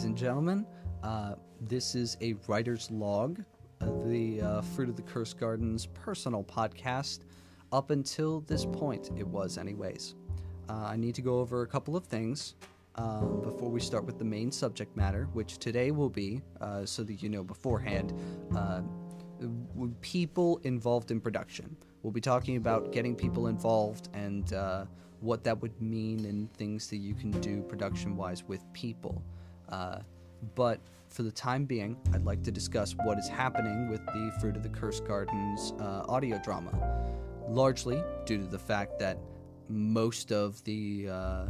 ladies and gentlemen. Uh, this is a writer's log, uh, the uh, Fruit of the Cursed Garden's personal podcast. Up until this point, it was, anyways. Uh, I need to go over a couple of things um, before we start with the main subject matter, which today will be, uh, so that you know beforehand, uh, people involved in production. We'll be talking about getting people involved and uh, what that would mean and things that you can do production wise with people. Uh, but for the time being, I'd like to discuss what is happening with the Fruit of the Cursed Gardens uh, audio drama, largely due to the fact that most of the uh,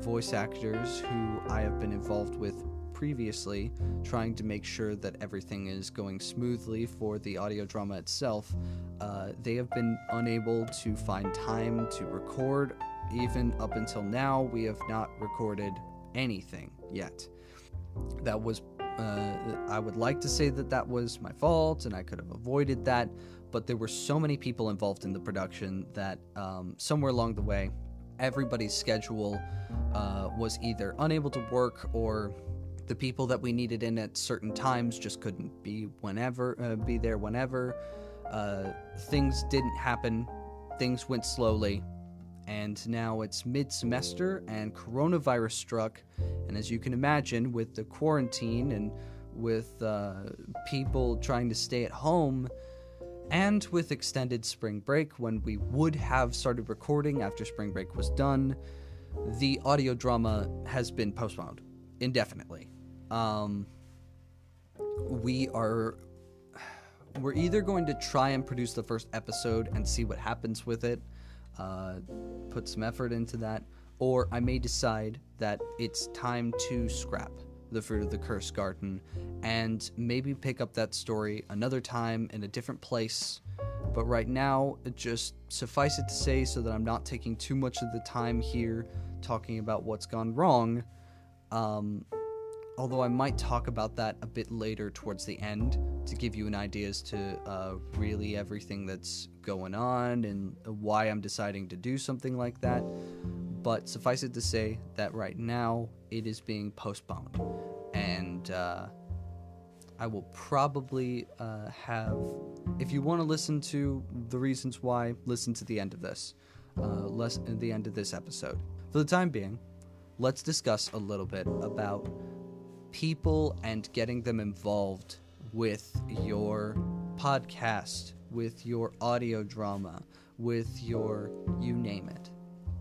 voice actors who I have been involved with previously, trying to make sure that everything is going smoothly for the audio drama itself, uh, they have been unable to find time to record. Even up until now, we have not recorded anything yet. That was, uh, I would like to say that that was my fault and I could have avoided that, but there were so many people involved in the production that um, somewhere along the way, everybody's schedule uh, was either unable to work or the people that we needed in at certain times just couldn't be whenever uh, be there whenever. Uh, things didn't happen. Things went slowly and now it's mid-semester and coronavirus struck. And as you can imagine with the quarantine and with uh, people trying to stay at home and with extended spring break when we would have started recording after spring break was done the audio drama has been postponed indefinitely. Um, we are we're either going to try and produce the first episode and see what happens with it uh, put some effort into that or i may decide that it's time to scrap the fruit of the cursed garden and maybe pick up that story another time in a different place. But right now just suffice it to say so that i'm not taking too much of the time here talking about what's gone wrong um, although I might talk about that a bit later towards the end to give you an idea as to uh, really everything that's going on and why I'm deciding to do something like that. But suffice it to say that right now it is being postponed. And uh, I will probably uh, have, if you want to listen to the reasons why, listen to the end of this, uh, less the end of this episode. For the time being, let's discuss a little bit about people and getting them involved with your podcast, with your audio drama, with your you name it.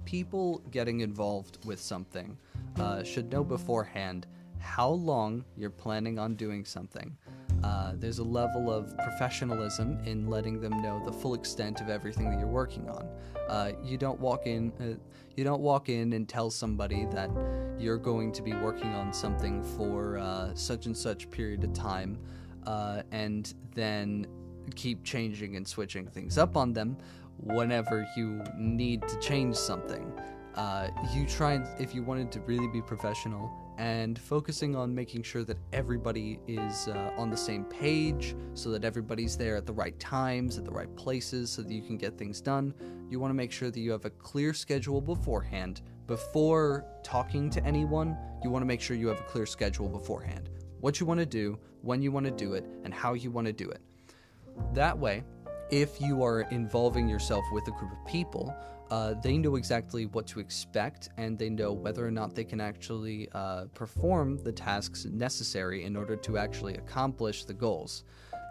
People getting involved with something uh, should know beforehand how long you're planning on doing something. Uh, there's a level of professionalism in letting them know the full extent of everything that you're working on. Uh, you don't walk in, uh, you don't walk in and tell somebody that you're going to be working on something for uh, such and such period of time, uh, and then keep changing and switching things up on them whenever you need to change something. Uh, you try and, if you wanted to really be professional, and focusing on making sure that everybody is uh, on the same page so that everybody's there at the right times, at the right places, so that you can get things done. You want to make sure that you have a clear schedule beforehand. Before talking to anyone, you want to make sure you have a clear schedule beforehand. What you want to do, when you want to do it, and how you want to do it. That way, if you are involving yourself with a group of people, uh, they know exactly what to expect and they know whether or not they can actually uh, perform the tasks necessary in order to actually accomplish the goals.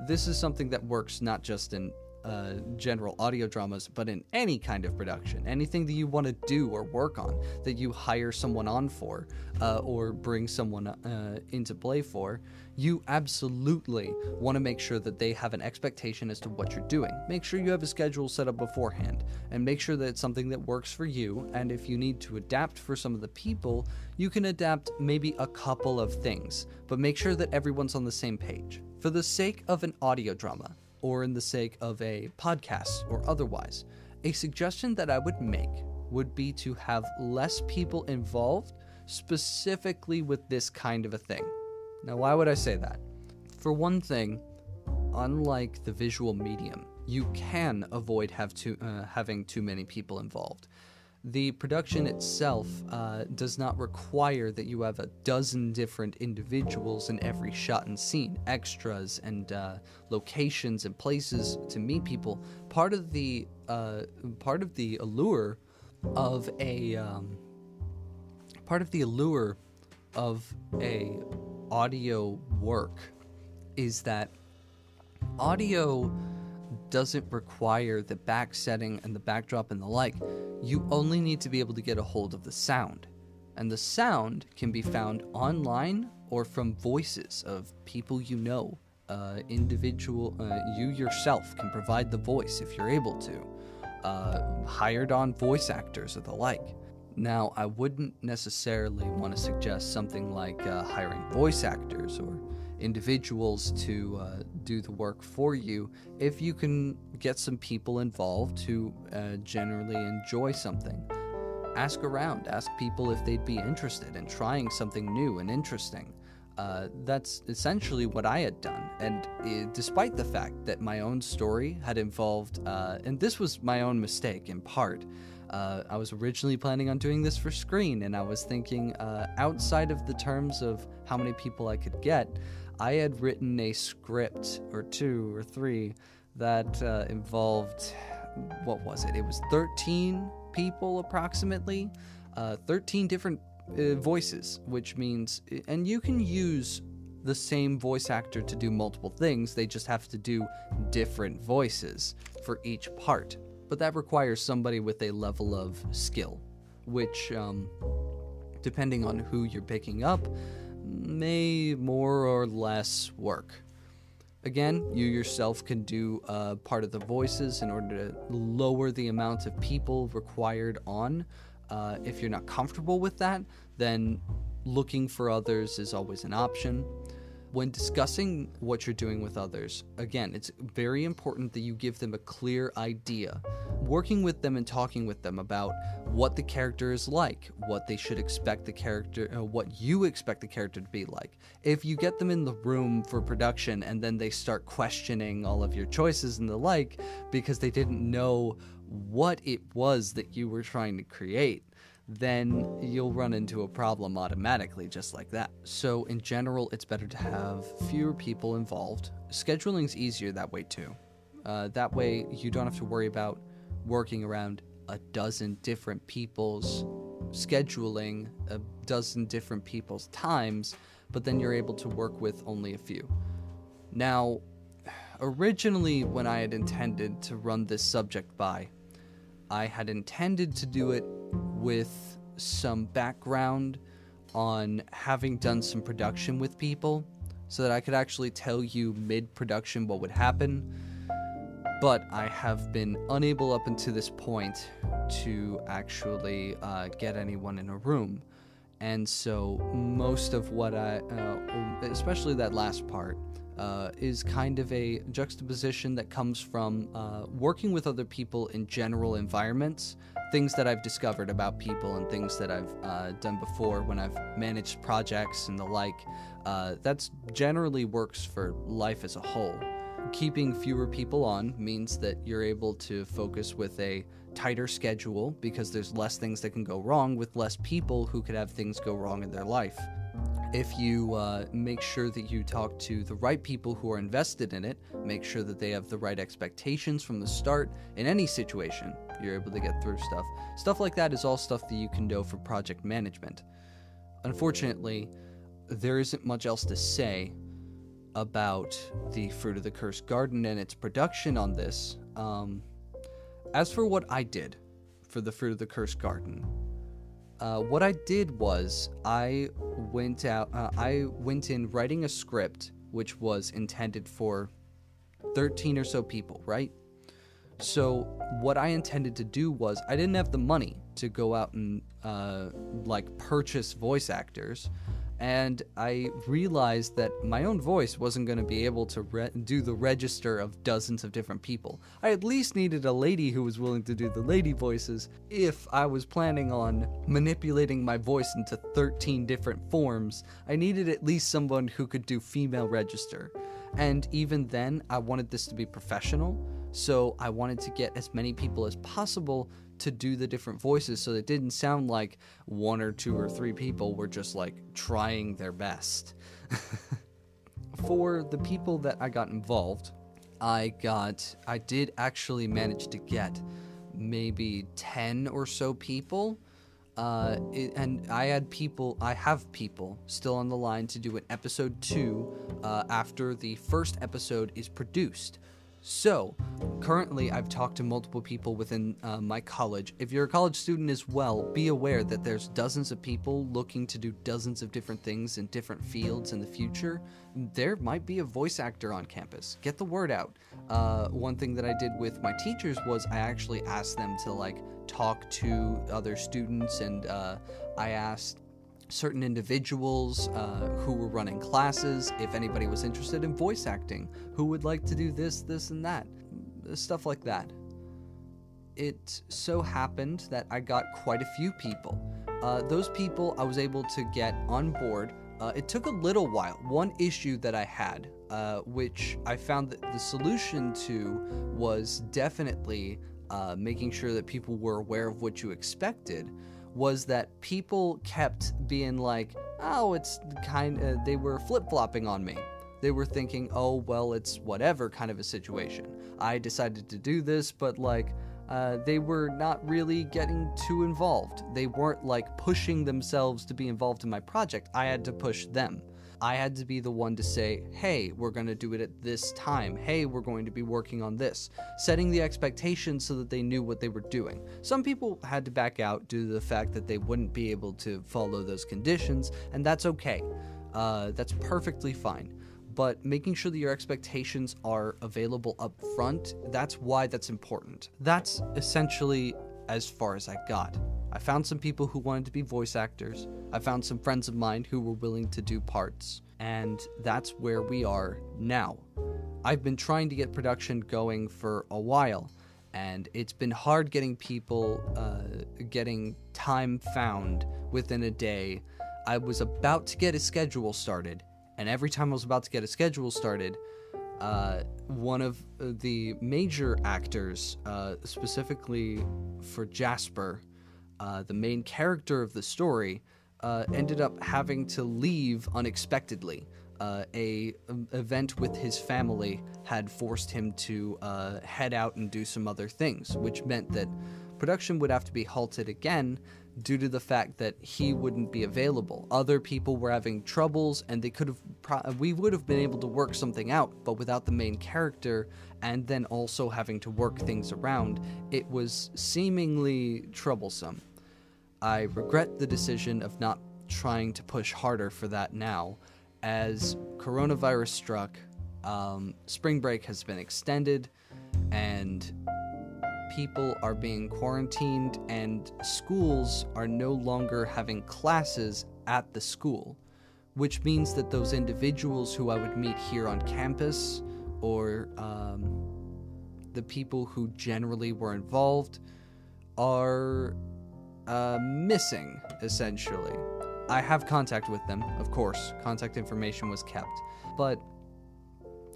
This is something that works not just in uh, general audio dramas, but in any kind of production, anything that you want to do or work on, that you hire someone on for uh, or bring someone uh, into play for, you absolutely want to make sure that they have an expectation as to what you're doing. Make sure you have a schedule set up beforehand and make sure that it's something that works for you. And if you need to adapt for some of the people, you can adapt maybe a couple of things, but make sure that everyone's on the same page. For the sake of an audio drama, or in the sake of a podcast or otherwise, a suggestion that I would make would be to have less people involved specifically with this kind of a thing. Now, why would I say that? For one thing, unlike the visual medium, you can avoid have too, uh, having too many people involved. The production itself uh, does not require that you have a dozen different individuals in every shot and scene, extras and uh, locations and places to meet people. Part of the uh, part of the allure of a um, part of the allure of a audio work is that audio doesn't require the back setting and the backdrop and the like. You only need to be able to get a hold of the sound. And the sound can be found online or from voices of people you know. Uh, individual, uh, you yourself can provide the voice if you're able to. Uh, hired on voice actors or the like. Now, I wouldn't necessarily want to suggest something like uh, hiring voice actors or individuals to uh, do the work for you if you can get some people involved who uh, generally enjoy something. Ask around, ask people if they'd be interested in trying something new and interesting. Uh, that's essentially what I had done. And uh, despite the fact that my own story had involved, uh, and this was my own mistake in part, uh, I was originally planning on doing this for screen, and I was thinking uh, outside of the terms of how many people I could get, I had written a script or two or three that uh, involved what was it? It was 13 people approximately, uh, 13 different uh, voices, which means, and you can use the same voice actor to do multiple things, they just have to do different voices for each part. But that requires somebody with a level of skill, which, um, depending on who you're picking up, may more or less work. Again, you yourself can do uh, part of the voices in order to lower the amount of people required on. Uh, if you're not comfortable with that, then looking for others is always an option when discussing what you're doing with others, again, it's very important that you give them a clear idea. Working with them and talking with them about what the character is like, what they should expect the character, uh, what you expect the character to be like. If you get them in the room for production and then they start questioning all of your choices and the like because they didn't know what it was that you were trying to create, then you'll run into a problem automatically just like that. So, in general, it's better to have fewer people involved. Scheduling's easier that way too. Uh, that way, you don't have to worry about working around a dozen different people's scheduling, a dozen different people's times, but then you're able to work with only a few. Now, originally, when I had intended to run this subject by, I had intended to do it with some background on having done some production with people so that I could actually tell you mid production what would happen. But I have been unable up until this point to actually uh, get anyone in a room. And so most of what I, uh, especially that last part, uh, is kind of a juxtaposition that comes from uh, working with other people in general environments, things that I've discovered about people and things that I've uh, done before when I've managed projects and the like. Uh, that's generally works for life as a whole. Keeping fewer people on means that you're able to focus with a tighter schedule because there's less things that can go wrong with less people who could have things go wrong in their life if you uh, make sure that you talk to the right people who are invested in it, make sure that they have the right expectations from the start in any situation, you're able to get through stuff. Stuff like that is all stuff that you can know for project management. Unfortunately, there isn't much else to say about the Fruit of the Cursed Garden and its production on this. Um, as for what I did for the Fruit of the Cursed Garden, uh, what I did was I went out. Uh, I went in writing a script which was intended for thirteen or so people, right? So what I intended to do was I didn't have the money to go out and uh, like purchase voice actors and I realized that my own voice wasn't going to be able to re- do the register of dozens of different people. I at least needed a lady who was willing to do the lady voices if I was planning on manipulating my voice into 13 different forms. I needed at least someone who could do female register. And even then, I wanted this to be professional, so I wanted to get as many people as possible to do the different voices so it didn't sound like one or two or three people were just like trying their best. For the people that I got involved, I got, I did actually manage to get maybe 10 or so people. Uh, it, and I had people, I have people still on the line to do an episode two uh, after the first episode is produced. So, currently, I've talked to multiple people within uh, my college. If you're a college student as well, be aware that there's dozens of people looking to do dozens of different things in different fields in the future. There might be a voice actor on campus. Get the word out. Uh, one thing that I did with my teachers was I actually asked them to like talk to other students, and uh, I asked certain individuals uh, who were running classes, if anybody was interested in voice acting, who would like to do this, this, and that, stuff like that. It so happened that I got quite a few people. Uh, those people I was able to get on board. Uh, it took a little while. One issue that I had, uh, which I found that the solution to was definitely uh, making sure that people were aware of what you expected was that people kept being like, oh, it's kind of, they were flip flopping on me. They were thinking, oh, well, it's whatever kind of a situation. I decided to do this, but like, uh, they were not really getting too involved. They weren't like pushing themselves to be involved in my project. I had to push them. I had to be the one to say, hey, we're going to do it at this time. Hey, we're going to be working on this. Setting the expectations so that they knew what they were doing. Some people had to back out due to the fact that they wouldn't be able to follow those conditions, and that's okay. Uh, that's perfectly fine. But making sure that your expectations are available up front, that's why that's important. That's essentially as far as I got. I found some people who wanted to be voice actors. I found some friends of mine who were willing to do parts. And that's where we are now. I've been trying to get production going for a while, and it's been hard getting people, uh, getting time found within a day. I was about to get a schedule started, and every time I was about to get a schedule started, uh, one of the major actors, uh, specifically for Jasper, uh, the main character of the story, uh, ended up having to leave unexpectedly. Uh, a, a, event with his family had forced him to uh, head out and do some other things, which meant that production would have to be halted again due to the fact that he wouldn't be available. Other people were having troubles, and they could have pro- we would have been able to work something out, but without the main character, and then also having to work things around, it was seemingly troublesome. I regret the decision of not trying to push harder for that now, as coronavirus struck. Um, spring break has been extended, and people are being quarantined and schools are no longer having classes at the school, which means that those individuals who I would meet here on campus or um, the people who generally were involved are uh, missing, essentially. I have contact with them, of course, contact information was kept, but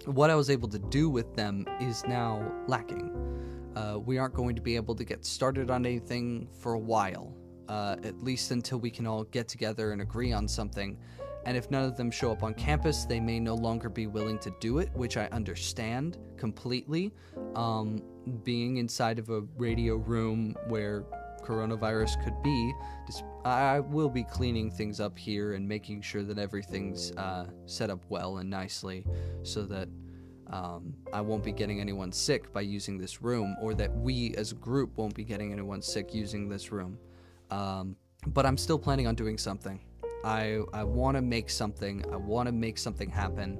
what I was able to do with them is now lacking. Uh, we aren't going to be able to get started on anything for a while, uh, at least until we can all get together and agree on something. And if none of them show up on campus, they may no longer be willing to do it, which I understand completely. Um, being inside of a radio room where coronavirus could be, I will be cleaning things up here and making sure that everything's uh, set up well and nicely so that um, I won't be getting anyone sick by using this room, or that we as a group won't be getting anyone sick using this room. Um, but I'm still planning on doing something. I, I want to make something. I want to make something happen.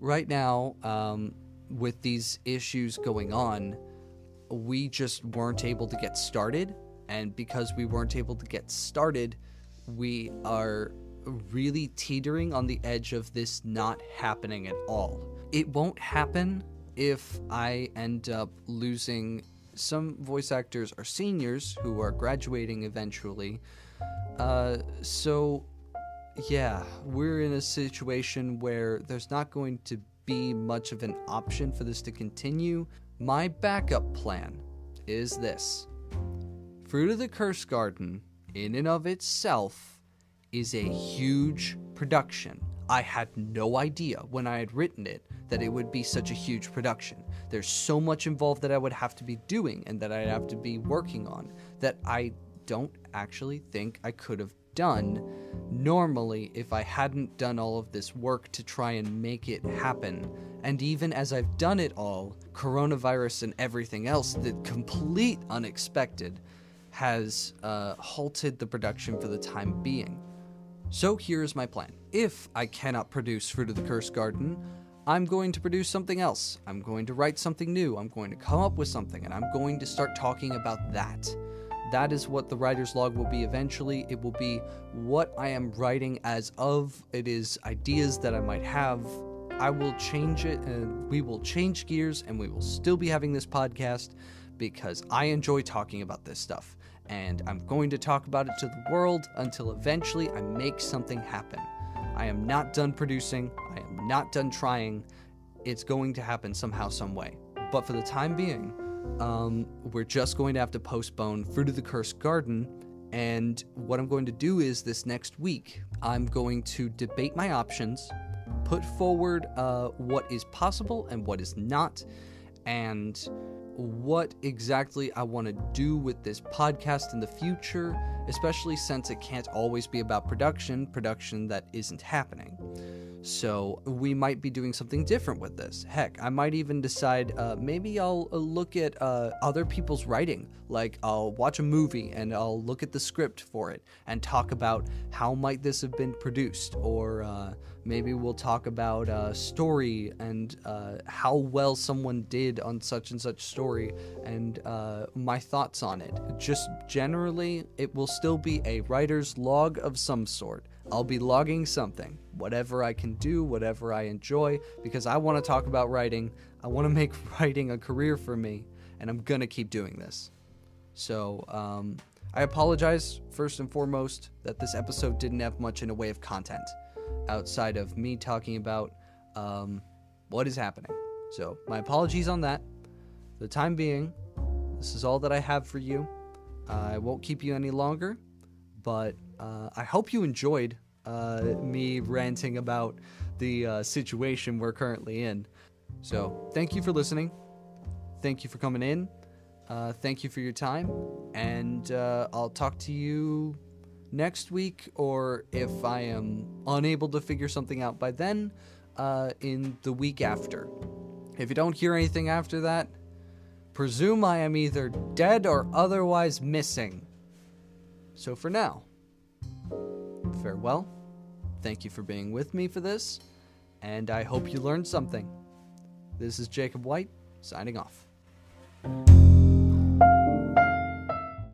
Right now, um, with these issues going on, we just weren't able to get started. And because we weren't able to get started, we are really teetering on the edge of this not happening at all. It won't happen if I end up losing some voice actors are seniors who are graduating eventually. Uh, so, yeah, we're in a situation where there's not going to be much of an option for this to continue. My backup plan is this Fruit of the Cursed Garden, in and of itself, is a huge production. I had no idea when I had written it that it would be such a huge production. There's so much involved that I would have to be doing and that I'd have to be working on that I don't actually think I could have done normally if I hadn't done all of this work to try and make it happen. And even as I've done it all, coronavirus and everything else, the complete unexpected, has uh, halted the production for the time being. So here's my plan. If I cannot produce Fruit of the Cursed Garden, I'm going to produce something else. I'm going to write something new. I'm going to come up with something, and I'm going to start talking about that. That is what the writer's log will be eventually. It will be what I am writing as of. It is ideas that I might have. I will change it, and we will change gears, and we will still be having this podcast because I enjoy talking about this stuff. And I'm going to talk about it to the world until eventually I make something happen. I am not done producing, I am not done trying. It's going to happen somehow, some way. But for the time being, um, we're just going to have to postpone Fruit of the Cursed Garden. And what I'm going to do is this next week, I'm going to debate my options, put forward uh, what is possible and what is not, and what exactly I want to do with this podcast in the future, especially since it can't always be about production, production that isn't happening. So we might be doing something different with this. Heck, I might even decide uh, maybe I'll uh, look at uh, other people's writing. Like I'll watch a movie and I'll look at the script for it and talk about how might this have been produced, or uh, maybe we'll talk about uh, story and uh, how well someone did on such and such story and my thoughts on it. Just generally, it will still be a writer's log of some sort. I'll be logging something, whatever I can do, whatever I enjoy, because I want to talk about writing. I want to make writing a career for me, and I'm going to keep doing this. So, um, I apologize, first and foremost, that this episode didn't have much in a way of content outside of me talking about um, what is happening. So, my apologies on that. For the time being, this is all that I have for you. I won't keep you any longer, but uh, I hope you enjoyed uh, me ranting about the uh, situation we're currently in. So, thank you for listening. Thank you for coming in. Uh, thank you for your time. And uh, I'll talk to you next week, or if I am unable to figure something out by then, uh, in the week after. If you don't hear anything after that, presume I am either dead or otherwise missing. So for now, farewell. Thank you for being with me for this, and I hope you learned something. This is Jacob White, signing off.